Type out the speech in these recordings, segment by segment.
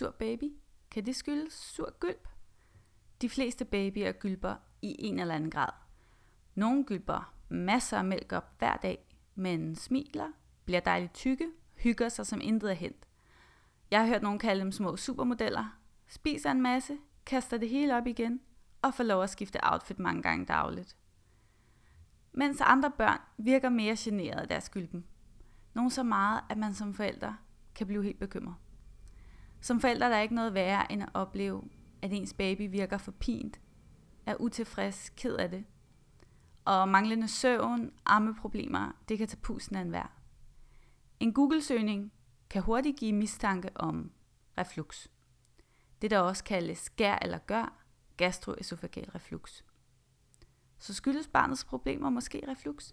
Sur baby? Kan det skyldes sur gylp? De fleste babyer gylper i en eller anden grad. Nogle gylper masser af mælk op hver dag, men smiler, bliver dejligt tykke, hygger sig som intet er hent. Jeg har hørt nogen kalde dem små supermodeller, spiser en masse, kaster det hele op igen og får lov at skifte outfit mange gange dagligt. Mens andre børn virker mere generet af deres gylpen. Nogle så meget, at man som forældre kan blive helt bekymret. Som forældre der er ikke noget værre end at opleve, at ens baby virker for pint, er utilfreds, ked af det. Og manglende søvn, armeproblemer, det kan tage pusten af enhver. En Google-søgning kan hurtigt give mistanke om reflux. Det der også kaldes skær eller gør, gastroesofageal reflux. Så skyldes barnets problemer måske reflux?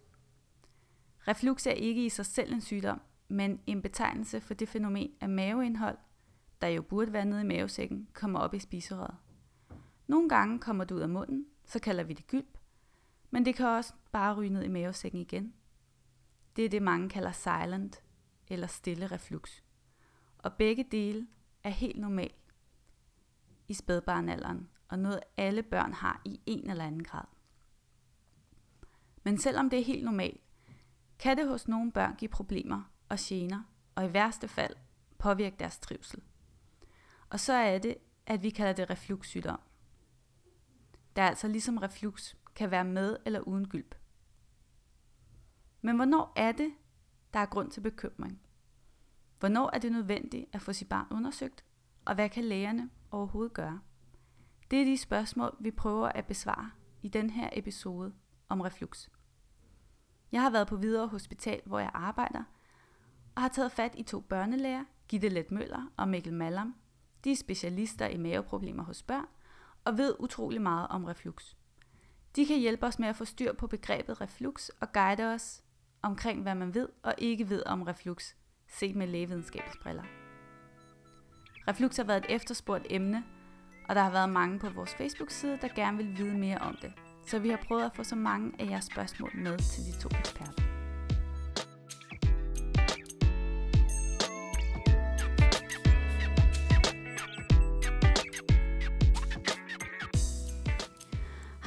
Reflux er ikke i sig selv en sygdom, men en betegnelse for det fænomen af maveindhold, der jo burde være nede i mavesækken, kommer op i spiserøret. Nogle gange kommer det ud af munden, så kalder vi det gylp, men det kan også bare ryge ned i mavesækken igen. Det er det, mange kalder silent eller stille reflux. Og begge dele er helt normalt i spædbarnalderen, og noget alle børn har i en eller anden grad. Men selvom det er helt normalt, kan det hos nogle børn give problemer og gener, og i værste fald påvirke deres trivsel. Og så er det, at vi kalder det refluxsygdom. Der altså ligesom reflux kan være med eller uden gylp. Men hvornår er det, der er grund til bekymring? Hvornår er det nødvendigt at få sit barn undersøgt, og hvad kan lægerne overhovedet gøre? Det er de spørgsmål, vi prøver at besvare i den her episode om reflux. Jeg har været på Hvidovre Hospital, hvor jeg arbejder, og har taget fat i to børnelæger, Gitte Let Møller og Mikkel Mallam. De er specialister i maveproblemer hos børn og ved utrolig meget om reflux. De kan hjælpe os med at få styr på begrebet reflux og guide os omkring, hvad man ved og ikke ved om reflux, set med lægevidenskabsbriller. Reflux har været et efterspurgt emne, og der har været mange på vores Facebook-side, der gerne vil vide mere om det. Så vi har prøvet at få så mange af jeres spørgsmål med til de to eksperter.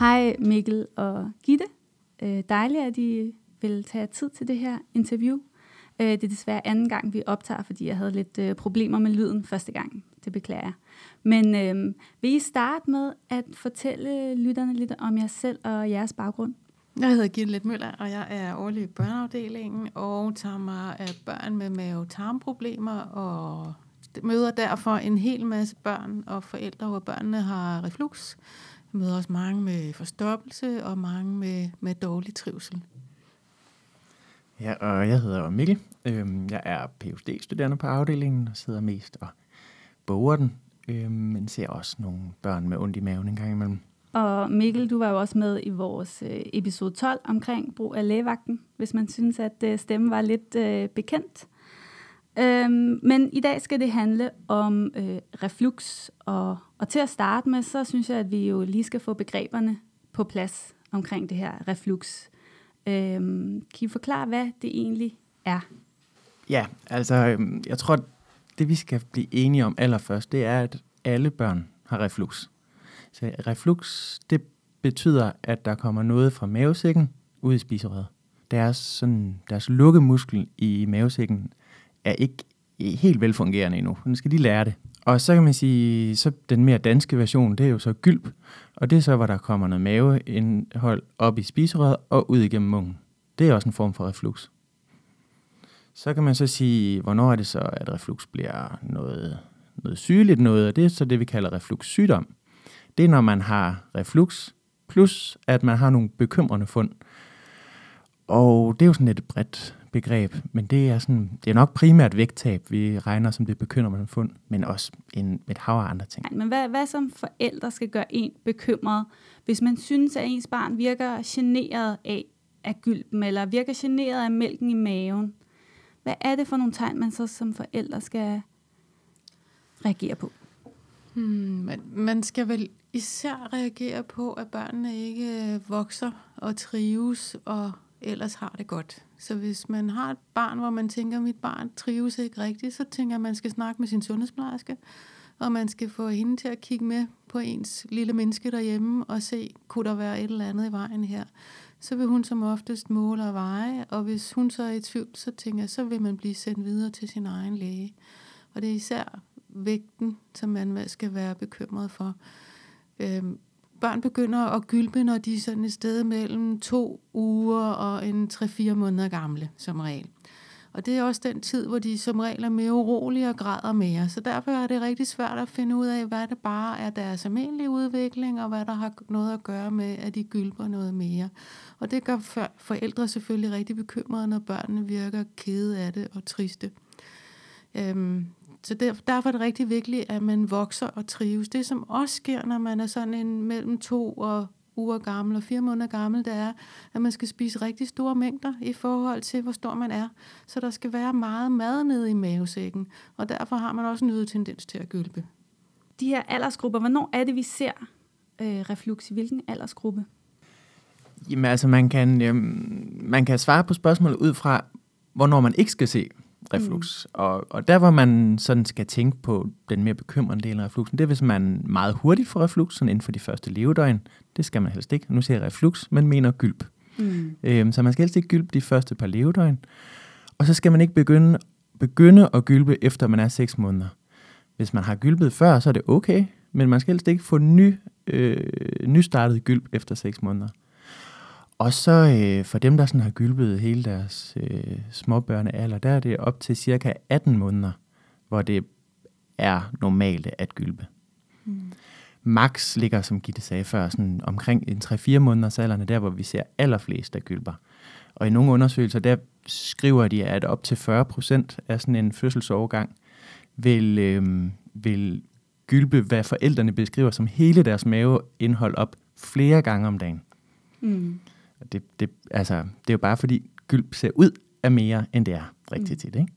Hej Mikkel og Gitte. Øh, dejligt, at I vil tage tid til det her interview. Øh, det er desværre anden gang, vi optager, fordi jeg havde lidt øh, problemer med lyden første gang. Det beklager jeg. Men øh, vil I starte med at fortælle lytterne lidt om jer selv og jeres baggrund? Jeg hedder Gitte Møller, og jeg er årlig i børneafdelingen og tager mig af børn med mave-tarmproblemer og møder derfor en hel masse børn og forældre, hvor børnene har reflux. Jeg møder også mange med forstoppelse og mange med, med dårlig trivsel. Ja, og jeg hedder Mikkel. Øhm, jeg er Ph.D.-studerende på afdelingen og sidder mest og boger den, øhm, men ser også nogle børn med ondt i maven en gang imellem. Og Mikkel, du var jo også med i vores øh, episode 12 omkring brug af lægevagten, hvis man synes, at øh, stemmen var lidt øh, bekendt. Øhm, men i dag skal det handle om øh, reflux, og, og til at starte med, så synes jeg, at vi jo lige skal få begreberne på plads omkring det her reflux. Øhm, kan I forklare, hvad det egentlig er? Ja, altså øhm, jeg tror, det vi skal blive enige om allerførst, det er, at alle børn har reflux. Så reflux, det betyder, at der kommer noget fra mavesækken ud i spiserøret. Deres, sådan, deres lukkemuskel i mavesækken er ikke helt velfungerende endnu. Nu skal de lære det. Og så kan man sige, så den mere danske version, det er jo så gylp. Og det er så, hvor der kommer noget maveindhold op i spiserøret og ud igennem munden. Det er også en form for reflux. Så kan man så sige, hvornår er det så, at reflux bliver noget, noget sygeligt noget, og det er så det, vi kalder refluxsygdom. Det er, når man har reflux, plus at man har nogle bekymrende fund. Og det er jo sådan et bredt begreb, men det er, sådan, det er nok primært vægttab, vi regner som det bekymrende fund, men også en, et hav af andre ting. Men hvad, hvad som forældre skal gøre en bekymret, hvis man synes, at ens barn virker generet af, af gylpen, eller virker generet af mælken i maven? Hvad er det for nogle tegn, man så som forældre skal reagere på? Hmm, man, man skal vel især reagere på, at børnene ikke vokser og trives og ellers har det godt. Så hvis man har et barn, hvor man tænker, at mit barn trives ikke rigtigt, så tænker jeg, at man skal snakke med sin sundhedsplejerske, og man skal få hende til at kigge med på ens lille menneske derhjemme og se, kunne der være et eller andet i vejen her. Så vil hun som oftest måle og veje, og hvis hun så er i tvivl, så tænker jeg, så vil man blive sendt videre til sin egen læge. Og det er især vægten, som man skal være bekymret for. Øhm, børn begynder at gylpe, når de er sådan et sted mellem to uger og en 3-4 måneder gamle, som regel. Og det er også den tid, hvor de som regel er mere urolige og græder mere. Så derfor er det rigtig svært at finde ud af, hvad det bare er deres almindelige udvikling, og hvad der har noget at gøre med, at de gylper noget mere. Og det gør forældre selvfølgelig rigtig bekymrede, når børnene virker kede af det og triste. Øhm, så der, derfor er det rigtig vigtigt, at man vokser og trives. Det, som også sker, når man er sådan en mellem to og uger gammel og fire måneder gammel, det er, at man skal spise rigtig store mængder i forhold til, hvor stor man er. Så der skal være meget mad nede i mavesækken, og derfor har man også en øget tendens til at gølpe. De her aldersgrupper, hvornår er det, vi ser øh, reflux? I hvilken aldersgruppe? Jamen altså, man kan, øhm, man kan svare på spørgsmålet ud fra, hvornår man ikke skal se reflux. Mm. Og, og der, hvor man sådan skal tænke på den mere bekymrende del af refluxen, det er, hvis man meget hurtigt får reflux, sådan inden for de første levedøgn. Det skal man helst ikke. Nu siger jeg reflux, men mener gylp. Mm. Øhm, så man skal helst ikke gylpe de første par levedøgn. Og så skal man ikke begynde, begynde at gylpe, efter man er 6 måneder. Hvis man har gylpet før, så er det okay, men man skal helst ikke få ny, øh, nystartet gylp efter 6 måneder. Og så øh, for dem, der sådan har gylpet hele deres øh, småbørnealder, der er det op til cirka 18 måneder, hvor det er normalt at gylpe. Mm. Max ligger, som Gitte sagde før, sådan omkring en 3-4 måneders alderne, der hvor vi ser allerflest, der gylper. Og i nogle undersøgelser, der skriver de, at op til 40 procent af sådan en fødselsovergang vil, øh, vil gylpe, hvad forældrene beskriver som hele deres maveindhold op flere gange om dagen. Mm. Det, det, altså, det er jo bare fordi gylp ser ud af mere, end det er rigtig mm. tit, ikke?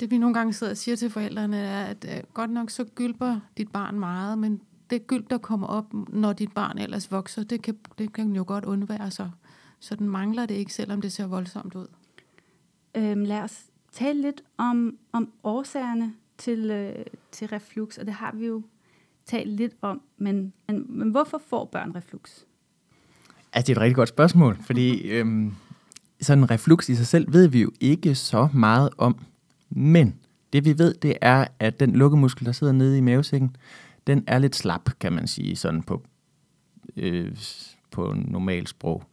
Det vi nogle gange sidder og siger til forældrene er, at uh, godt nok så gylper dit barn meget, men det gylp, der kommer op, når dit barn ellers vokser, det kan, det kan jo godt undvære sig. Så den mangler det ikke, selvom det ser voldsomt ud. Øhm, lad os tale lidt om, om årsagerne til, øh, til reflux, og det har vi jo talt lidt om. Men, men, men hvorfor får børn reflux? Altså, det er et rigtig godt spørgsmål, fordi øhm, sådan en reflux i sig selv ved vi jo ikke så meget om. Men det vi ved, det er, at den lukkemuskel, der sidder nede i mavesækken, den er lidt slap, kan man sige, sådan på, øh, på normalt sprog.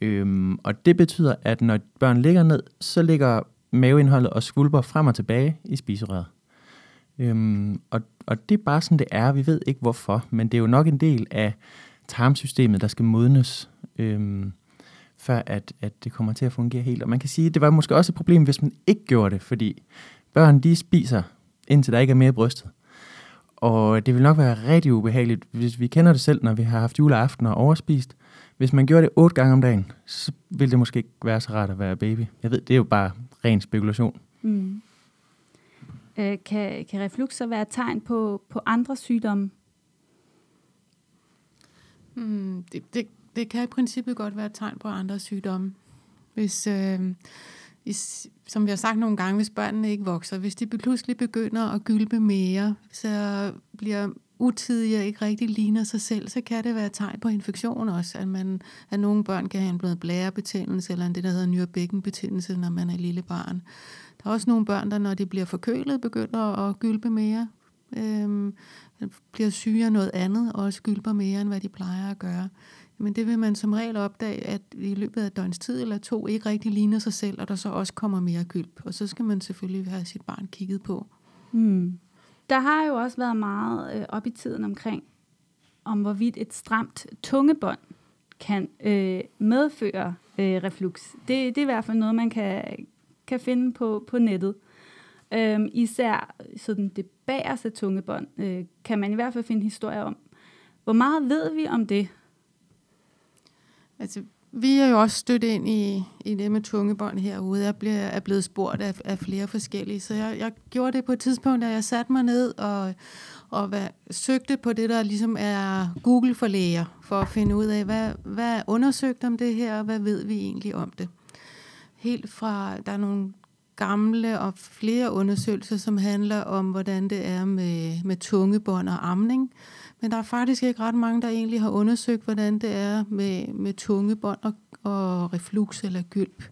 Øhm, og det betyder, at når børn ligger ned, så ligger maveindholdet og skvulper frem og tilbage i spiserøret. Øhm, og, og det er bare sådan, det er. Vi ved ikke hvorfor, men det er jo nok en del af tarmsystemet, der skal modnes, øhm, før at, at det kommer til at fungere helt. Og man kan sige, at det var måske også et problem, hvis man ikke gjorde det, fordi børn de spiser, indtil der ikke er mere brystet. Og det vil nok være rigtig ubehageligt, hvis vi kender det selv, når vi har haft juleaften og overspist. Hvis man gjorde det otte gange om dagen, så ville det måske ikke være så rart at være baby. Jeg ved, det er jo bare ren spekulation. Mm. Øh, kan, kan reflux så være et tegn på, på andre sygdomme? Mm, det, det, det kan i princippet godt være et tegn på andre sygdomme. Hvis, øh, is, som vi har sagt nogle gange, hvis børnene ikke vokser, hvis de pludselig begynder at gylpe mere, så bliver utidige og ikke rigtig ligner sig selv, så kan det være et tegn på infektion også, at, man, at nogle børn kan have en blevet blærebetændelse, eller det, der hedder nyrebækkenbetændelse, når man er lille barn. Der er også nogle børn, der når de bliver forkølet, begynder at gylpe mere. Øhm, bliver syge af noget andet, og også gylper mere, end hvad de plejer at gøre. Men det vil man som regel opdage, at i løbet af et døgns tid eller to ikke rigtig ligner sig selv, og der så også kommer mere gylp. Og så skal man selvfølgelig have sit barn kigget på. Hmm. Der har jo også været meget øh, op i tiden omkring, om hvorvidt et stramt tungebånd kan øh, medføre øh, reflux. Det, det er i hvert fald noget, man kan, kan finde på, på nettet. Øhm, især sådan det bagerste tungebånd øh, kan man i hvert fald finde historier om. Hvor meget ved vi om det? Altså, vi er jo også stødt ind i, i det med tungebånd herude. Jeg bliver, er blevet spurgt af, af flere forskellige, så jeg, jeg gjorde det på et tidspunkt, da jeg satte mig ned og, og hvad, søgte på det, der ligesom er Google for læger, for at finde ud af, hvad, hvad er undersøgt om det her, og hvad ved vi egentlig om det. Helt fra, der er nogle gamle og flere undersøgelser, som handler om, hvordan det er med, med tungebånd og amning. Men der er faktisk ikke ret mange, der egentlig har undersøgt, hvordan det er med, med tungebånd og, og reflux eller gylp.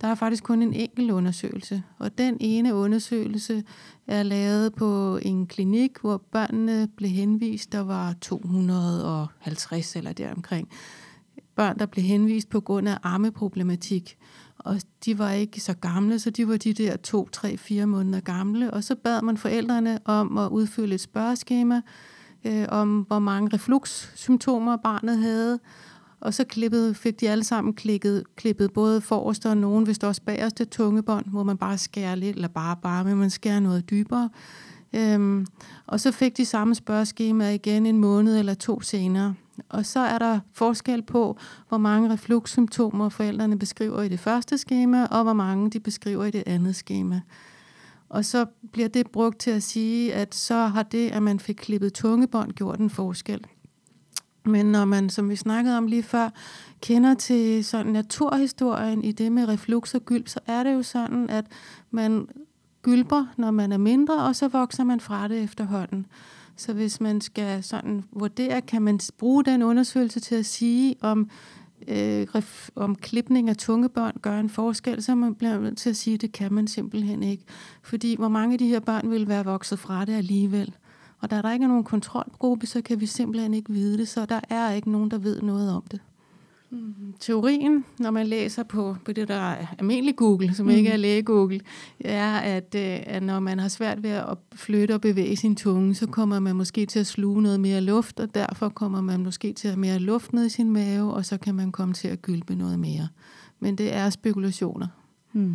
Der er faktisk kun en enkelt undersøgelse, og den ene undersøgelse er lavet på en klinik, hvor børnene blev henvist. Der var 250 eller deromkring børn, der blev henvist på grund af armeproblematik. Og de var ikke så gamle, så de var de der to, tre, fire måneder gamle. Og så bad man forældrene om at udfylde et spørgeskema øh, om, hvor mange refluxsymptomer barnet havde. Og så klippede, fik de alle sammen klikket, klippet både forreste og nogen, hvis der også bagerste tungebånd, hvor man bare skærer lidt, eller bare bare, men man skærer noget dybere. Øhm, og så fik de samme spørgeskema igen en måned eller to senere. Og så er der forskel på, hvor mange refluxsymptomer forældrene beskriver i det første skema, og hvor mange de beskriver i det andet skema. Og så bliver det brugt til at sige, at så har det, at man fik klippet tungebånd, gjort en forskel. Men når man, som vi snakkede om lige før, kender til sådan naturhistorien i det med reflux og gylp, så er det jo sådan, at man gylper, når man er mindre, og så vokser man fra det efterhånden. Så hvis man skal sådan vurdere, kan man bruge den undersøgelse til at sige, om, øh, om klipning af tungebånd gør en forskel, så man bliver nødt til at sige, at det kan man simpelthen ikke. Fordi hvor mange af de her børn vil være vokset fra det alligevel. Og da der ikke er nogen kontrolgruppe, så kan vi simpelthen ikke vide det, så der er ikke nogen, der ved noget om det. Mm. Teorien, når man læser på, på det, der er almindelig Google, som mm. ikke er læge-Google, er, at, øh, at når man har svært ved at flytte og bevæge sin tunge, så kommer man måske til at sluge noget mere luft, og derfor kommer man måske til at have mere luft ned i sin mave, og så kan man komme til at gylpe noget mere. Men det er spekulationer. Mm.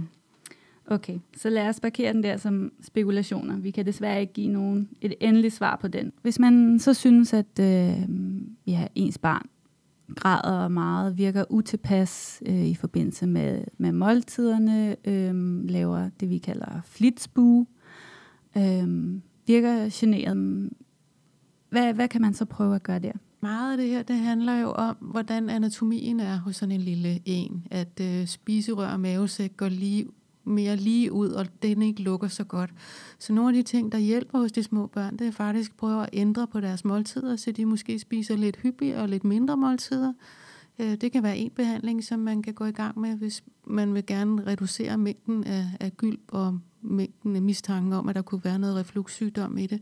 Okay, så lad os parkere den der som spekulationer. Vi kan desværre ikke give nogen et endeligt svar på den. Hvis man så synes, at øh, ja, ens barn græder meget, virker utilpas øh, i forbindelse med, med måltiderne, øh, laver det, vi kalder flitsbue, øh, virker generet. Hvad, hvad kan man så prøve at gøre der? Meget af det her, det handler jo om, hvordan anatomien er hos sådan en lille en. At øh, spiserør og mavesæk går lige mere lige ud, og den ikke lukker så godt. Så nogle af de ting, der hjælper hos de små børn, det er faktisk at prøve at ændre på deres måltider, så de måske spiser lidt hyppigere og lidt mindre måltider. Øh, det kan være en behandling, som man kan gå i gang med, hvis man vil gerne reducere mængden af, af gylp og mængden af mistanke om, at der kunne være noget refluxsygdom i det.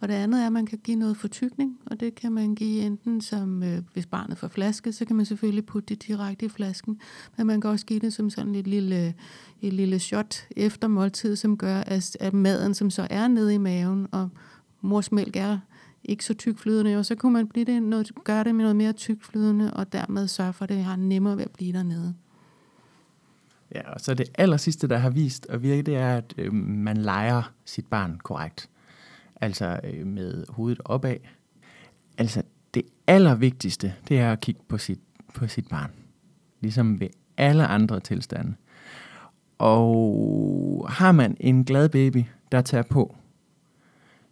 Og det andet er, at man kan give noget fortykning, og det kan man give enten som, øh, hvis barnet får flaske, så kan man selvfølgelig putte det direkte i flasken, men man kan også give det som sådan et lille, et lille shot efter måltid, som gør, at, at maden, som så er nede i maven, og mors mælk er ikke så tykflydende, og så kunne man blive det noget, gøre det med noget mere tykflydende, og dermed sørge for, at det har nemmere ved at blive dernede. Ja, og så det aller sidste, der har vist at virke, det er, at øh, man leger sit barn korrekt altså øh, med hovedet opad. Altså det allervigtigste, det er at kigge på sit, på sit barn. Ligesom ved alle andre tilstande. Og har man en glad baby, der tager på,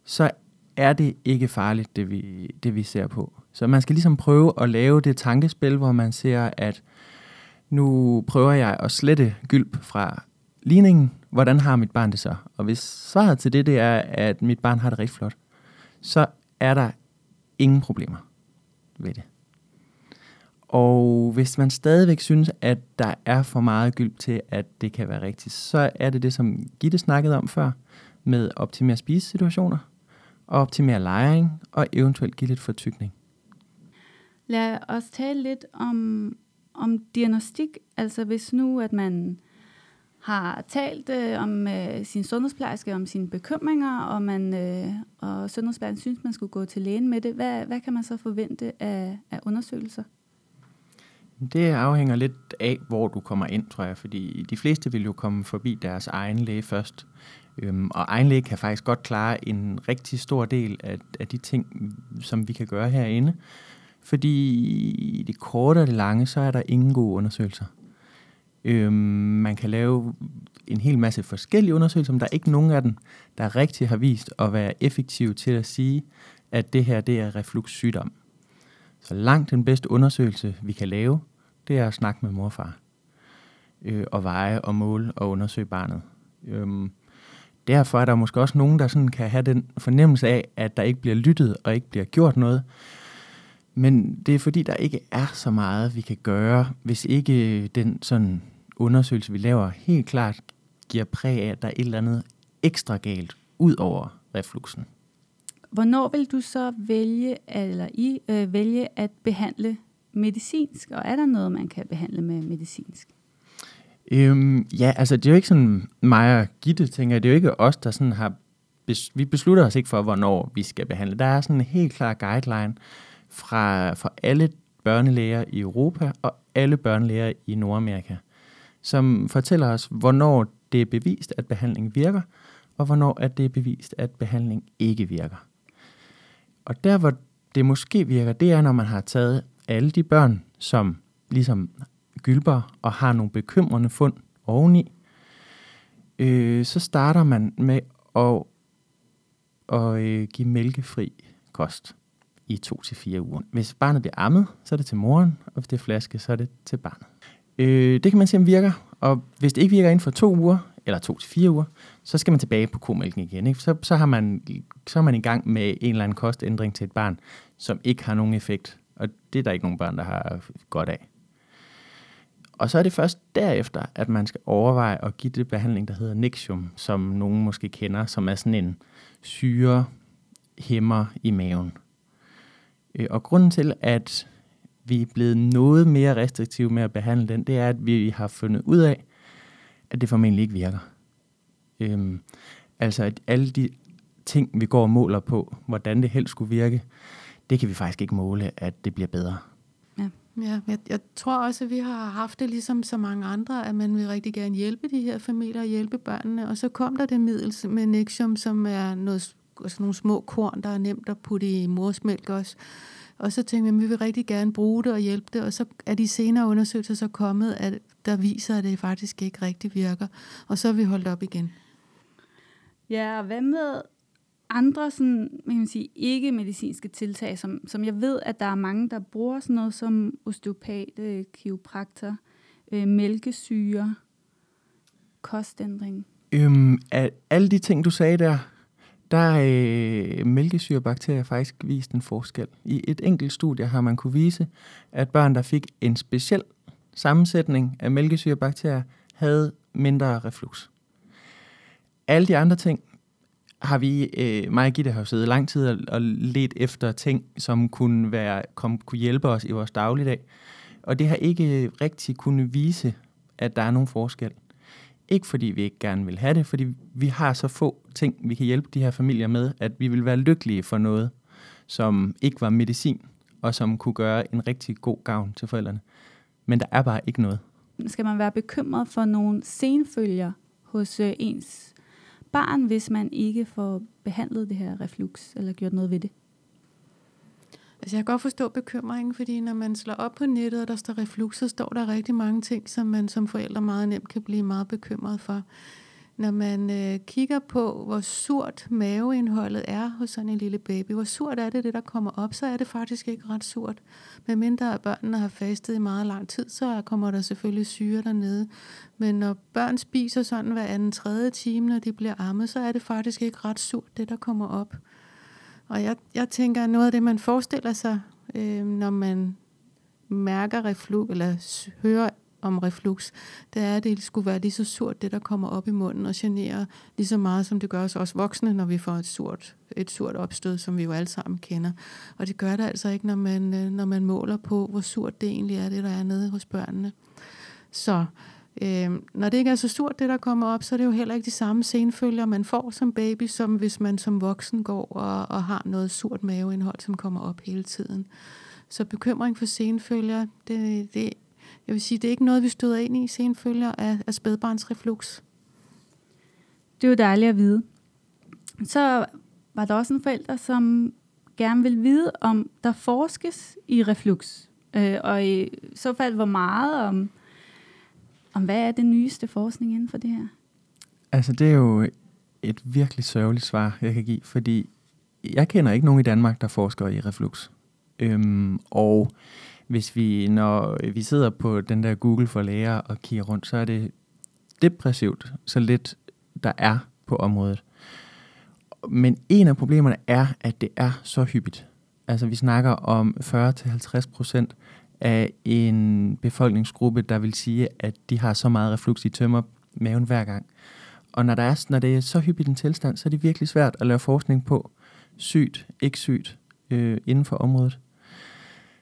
så er det ikke farligt, det vi, det vi ser på. Så man skal ligesom prøve at lave det tankespil, hvor man ser, at nu prøver jeg at slette gylp fra ligningen, hvordan har mit barn det så? Og hvis svaret til det, det er, at mit barn har det rigtig flot, så er der ingen problemer ved det. Og hvis man stadigvæk synes, at der er for meget gyld til, at det kan være rigtigt, så er det det, som Gitte snakkede om før, med optimere spisesituationer, og optimere lejring, og eventuelt give lidt fortykning. Lad os tale lidt om, om diagnostik. Altså hvis nu, at man har talt øh, om øh, sin sundhedsplejerske, om sine bekymringer, og, man, øh, og sundhedsplejersken synes, man skulle gå til lægen med det. Hvad, hvad kan man så forvente af, af undersøgelser? Det afhænger lidt af, hvor du kommer ind, tror jeg, fordi de fleste vil jo komme forbi deres egen læge først. Øhm, og egen læge kan faktisk godt klare en rigtig stor del af, af de ting, som vi kan gøre herinde. Fordi i det korte og det lange, så er der ingen gode undersøgelser. Øhm, man kan lave en hel masse forskellige undersøgelser, men der er ikke nogen af dem, der rigtig har vist at være effektive til at sige, at det her det er refluxsygdom. Så langt den bedste undersøgelse, vi kan lave, det er at snakke med morfar. Øh, og veje og måle og undersøge barnet. Øhm, derfor er der måske også nogen, der sådan kan have den fornemmelse af, at der ikke bliver lyttet og ikke bliver gjort noget. Men det er fordi, der ikke er så meget, vi kan gøre, hvis ikke den sådan undersøgelse, vi laver, helt klart giver præg af, at der er et eller andet ekstra galt ud over refluxen. Hvornår vil du så vælge, eller I øh, vælge at behandle medicinsk, og er der noget, man kan behandle med medicinsk? Øhm, ja, altså det er jo ikke sådan mig og Gitte, tænker. Det er jo ikke os, der sådan har... Bes, vi beslutter os ikke for, hvornår vi skal behandle. Der er sådan en helt klar guideline fra, fra alle børnelæger i Europa og alle børnelæger i Nordamerika, som fortæller os, hvornår det er bevist, at behandling virker, og hvornår at det er bevist, at behandling ikke virker. Og der, hvor det måske virker, det er, når man har taget alle de børn, som ligesom gylper og har nogle bekymrende fund oveni, øh, så starter man med at, at øh, give mælkefri kost i to til fire uger. Hvis barnet bliver ammet, så er det til moren, og hvis det er flaske, så er det til barnet. Øh, det kan man se, om virker, og hvis det ikke virker inden for to uger, eller to til fire uger, så skal man tilbage på komælken igen. Ikke? Så, så, har man, så er man i gang med en eller anden kostændring til et barn, som ikke har nogen effekt. Og det er der ikke nogen børn, der har godt af. Og så er det først derefter, at man skal overveje at give det behandling, der hedder Nexium, som nogen måske kender, som er sådan en syre hæmmer i maven. Øh, og grunden til, at vi er blevet noget mere restriktive med at behandle den, det er, at vi har fundet ud af, at det formentlig ikke virker. Øhm, altså, at alle de ting, vi går og måler på, hvordan det helst skulle virke, det kan vi faktisk ikke måle, at det bliver bedre. Ja, ja jeg, jeg tror også, at vi har haft det ligesom så mange andre, at man vil rigtig gerne hjælpe de her familier og hjælpe børnene. Og så kom der det middel med Nexium, som er noget, altså nogle små korn, der er nemt at putte i morsmælk også. Og så tænkte vi, at vi vil rigtig gerne bruge det og hjælpe det, og så er de senere undersøgelser så kommet, at der viser, at det faktisk ikke rigtig virker. Og så er vi holdt op igen. Ja, og hvad med andre sådan, man kan sige, ikke-medicinske tiltag, som, som jeg ved, at der er mange, der bruger sådan noget som osteopat, øh, kiropraktor, øh, mælkesyre, kostændring? Øhm, alle de ting, du sagde der, der er øh, mælkesyrebakterier faktisk vist en forskel. I et enkelt studie har man kunne vise, at børn, der fik en speciel sammensætning af mælkesyrebakterier, havde mindre reflux. Alle de andre ting har vi, øh, mig og Gitte har siddet lang tid og, og let efter ting, som kunne, være, kom, kunne hjælpe os i vores dagligdag. Og det har ikke øh, rigtig kunne vise, at der er nogen forskel. Ikke fordi vi ikke gerne vil have det, fordi vi har så få ting, vi kan hjælpe de her familier med, at vi vil være lykkelige for noget, som ikke var medicin, og som kunne gøre en rigtig god gavn til forældrene. Men der er bare ikke noget. Skal man være bekymret for nogle senfølger hos øh, ens barn, hvis man ikke får behandlet det her reflux, eller gjort noget ved det? Altså jeg kan godt forstå bekymringen, fordi når man slår op på nettet, og der står reflux, så står der rigtig mange ting, som man som forældre meget nemt kan blive meget bekymret for. Når man øh, kigger på, hvor surt maveindholdet er hos sådan en lille baby, hvor surt er det, det der kommer op, så er det faktisk ikke ret surt. Men mindre børnene har fastet i meget lang tid, så kommer der selvfølgelig syre dernede. Men når børn spiser sådan hver anden tredje time, når de bliver ammet, så er det faktisk ikke ret surt, det der kommer op. Og jeg, jeg tænker, at noget af det, man forestiller sig, øh, når man mærker reflux, eller hører om reflux, det er, at det skulle være lige så surt, det der kommer op i munden og generer lige så meget, som det gør os os voksne, når vi får et surt, et surt opstød, som vi jo alle sammen kender. Og det gør det altså ikke, når man, øh, når man måler på, hvor surt det egentlig er, det der er nede hos børnene. Så Øh, når det ikke er så surt, det der kommer op, så er det jo heller ikke de samme senfølger, man får som baby, som hvis man som voksen går og, og har noget surt maveindhold, som kommer op hele tiden. Så bekymring for senfølger, det, det jeg vil sige, det er ikke noget, vi støder ind i senfølger af, af spædbarnsreflux. Det er jo dejligt at vide. Så var der også en forælder, som gerne vil vide, om der forskes i reflux. Øh, og i så fald, hvor meget om, om hvad er det nyeste forskning inden for det her? Altså, det er jo et virkelig sørgeligt svar, jeg kan give, fordi jeg kender ikke nogen i Danmark, der forsker i reflux. Øhm, og hvis vi, når vi sidder på den der Google for læger og kigger rundt, så er det depressivt, så lidt der er på området. Men en af problemerne er, at det er så hyppigt. Altså vi snakker om 40-50 procent af en befolkningsgruppe, der vil sige, at de har så meget reflux, de tømmer maven hver gang. Og når, der er, når det er så hyppigt en tilstand, så er det virkelig svært at lave forskning på sygt, ikke sygt, øh, inden for området.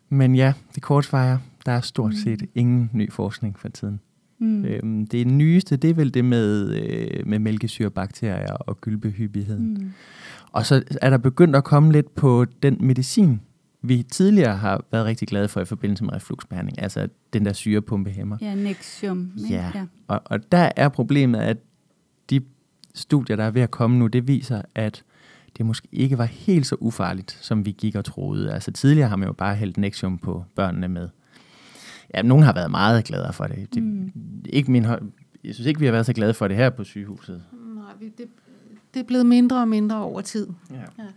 Men ja, det korte svar er, der er stort mm. set ingen ny forskning for tiden. Mm. Øhm, det nyeste, det er vel det med, øh, med mælkesyrebakterier og gylpehyppighed. Mm. Og så er der begyndt at komme lidt på den medicin, vi tidligere har været rigtig glade for i forbindelse med refluxbehandling, altså den der syrepumpehæmmer. Ja, Nexium. Ja, ja. Og, og der er problemet, at de studier, der er ved at komme nu, det viser, at det måske ikke var helt så ufarligt, som vi gik og troede. Altså tidligere har man jo bare hældt Nexium på børnene med. Ja, nogen har været meget glade for det. det mm. ikke min, jeg synes ikke, vi har været så glade for det her på sygehuset. Nej, det, det er blevet mindre og mindre over tid. Ja. ja.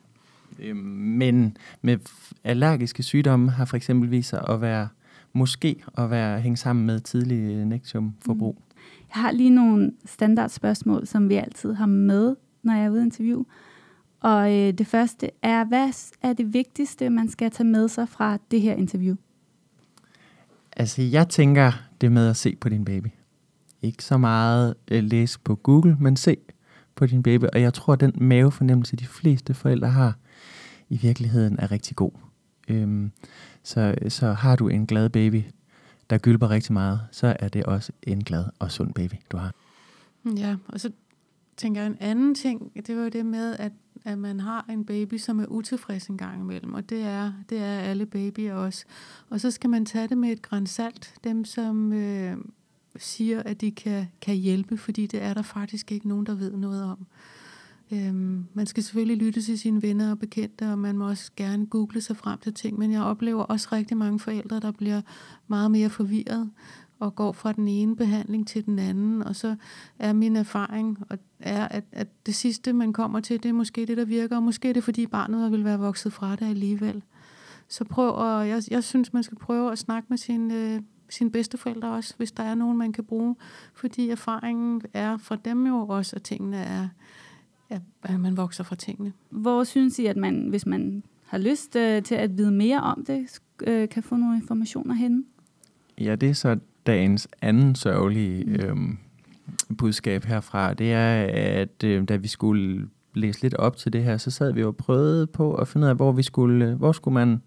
Øhm, men med allergiske sygdomme har for eksempel vist sig at være måske at være hænge sammen med tidlig Nexium-forbrug. Mm. Jeg har lige nogle standardspørgsmål, som vi altid har med, når jeg er ude interview. Og øh, det første er, hvad er det vigtigste, man skal tage med sig fra det her interview? Altså, jeg tænker det med at se på din baby. Ikke så meget øh, læse på Google, men se på din baby. Og jeg tror, at den mavefornemmelse, de fleste forældre har, i virkeligheden er rigtig god. Øhm, så, så har du en glad baby, der gylper rigtig meget, så er det også en glad og sund baby, du har. Ja, og så tænker jeg en anden ting, det var det med, at, at man har en baby, som er utilfreds en gang imellem, og det er, det er alle babyer også. Og så skal man tage det med et grænsalt, dem som øh, siger, at de kan, kan hjælpe, fordi det er der faktisk ikke nogen, der ved noget om. Øhm, man skal selvfølgelig lytte til sine venner og bekendte, og man må også gerne google sig frem til ting, men jeg oplever også rigtig mange forældre, der bliver meget mere forvirret og går fra den ene behandling til den anden, og så er min erfaring og er, at, at det sidste, man kommer til, det er måske det, der virker, og måske er det, fordi barnet vil være vokset fra det alligevel. Så prøv at, jeg, jeg synes, man skal prøve at snakke med sine, øh, sine bedsteforældre også, hvis der er nogen, man kan bruge, fordi erfaringen er fra dem jo også, at tingene er, ja, at man vokser fra tingene. Hvor synes I, at man, hvis man har lyst øh, til at vide mere om det, øh, kan få nogle informationer hen? Ja, det er så dagens anden sørgelige øh, budskab herfra. Det er, at øh, da vi skulle læse lidt op til det her, så sad vi og prøvede på at finde ud af, hvor vi skulle, hvor skulle man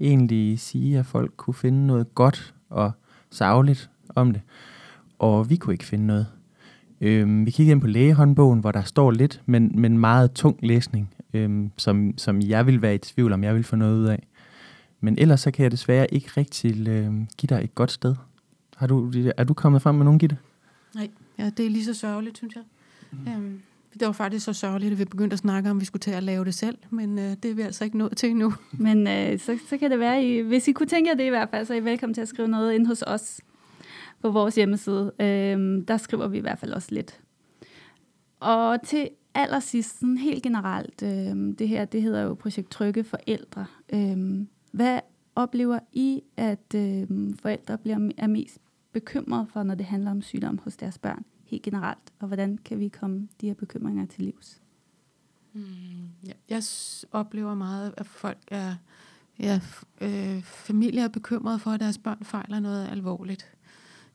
egentlig sige, at folk kunne finde noget godt og savligt om det. Og vi kunne ikke finde noget. Øhm, vi kiggede ind på lægehåndbogen, hvor der står lidt, men, men meget tung læsning, øhm, som, som jeg vil være i tvivl om, jeg vil få noget ud af. Men ellers så kan jeg desværre ikke rigtig øhm, give dig et godt sted. Har du, er du kommet frem med nogen, Gitte? Nej, ja, det er lige så sørgeligt, synes jeg. Mm. Øhm, det var faktisk så sørgeligt, at vi begyndte at snakke om, at vi skulle til at lave det selv, men øh, det er vi altså ikke nået til endnu. Men øh, så, så kan det være, I, hvis I kunne tænke jer det i hvert fald, så er I velkommen til at skrive noget ind hos os på vores hjemmeside. Øh, der skriver vi i hvert fald også lidt. Og til allersidst, sådan helt generelt, øh, det her, det hedder jo Projekt Trygge Forældre. Øh, hvad oplever I, at øh, forældre bliver, er mest bekymret for, når det handler om sygdom hos deres børn, helt generelt? Og hvordan kan vi komme de her bekymringer til livs? Mm, ja. Jeg oplever meget, at folk er, ja, øh, familier er bekymrede for, at deres børn fejler noget alvorligt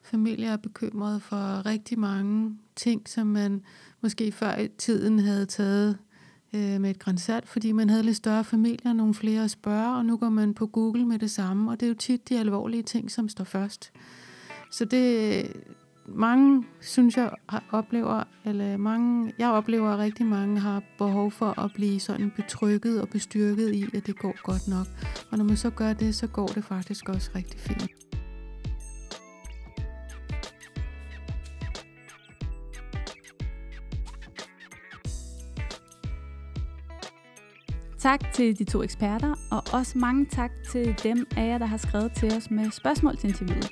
familier er bekymrede for rigtig mange ting, som man måske før i tiden havde taget øh, med et grænsalt, fordi man havde lidt større familier, nogle flere at spørge, og nu går man på Google med det samme, og det er jo tit de alvorlige ting, som står først. Så det mange, synes jeg, oplever, eller mange, jeg oplever, at rigtig mange har behov for at blive sådan betrykket og bestyrket i, at det går godt nok. Og når man så gør det, så går det faktisk også rigtig fint. Tak til de to eksperter, og også mange tak til dem af jer, der har skrevet til os med spørgsmål til interviewet.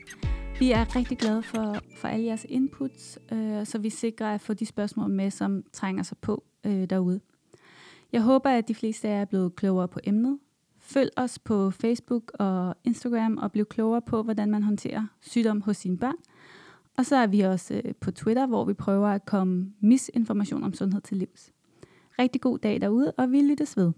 Vi er rigtig glade for, for alle jeres inputs, øh, så vi sikrer at få de spørgsmål med, som trænger sig på øh, derude. Jeg håber, at de fleste af jer er blevet klogere på emnet. Følg os på Facebook og Instagram og bliv klogere på, hvordan man håndterer sygdom hos sine børn. Og så er vi også øh, på Twitter, hvor vi prøver at komme misinformation om sundhed til livs. Rigtig god dag derude, og vi lyttes ved.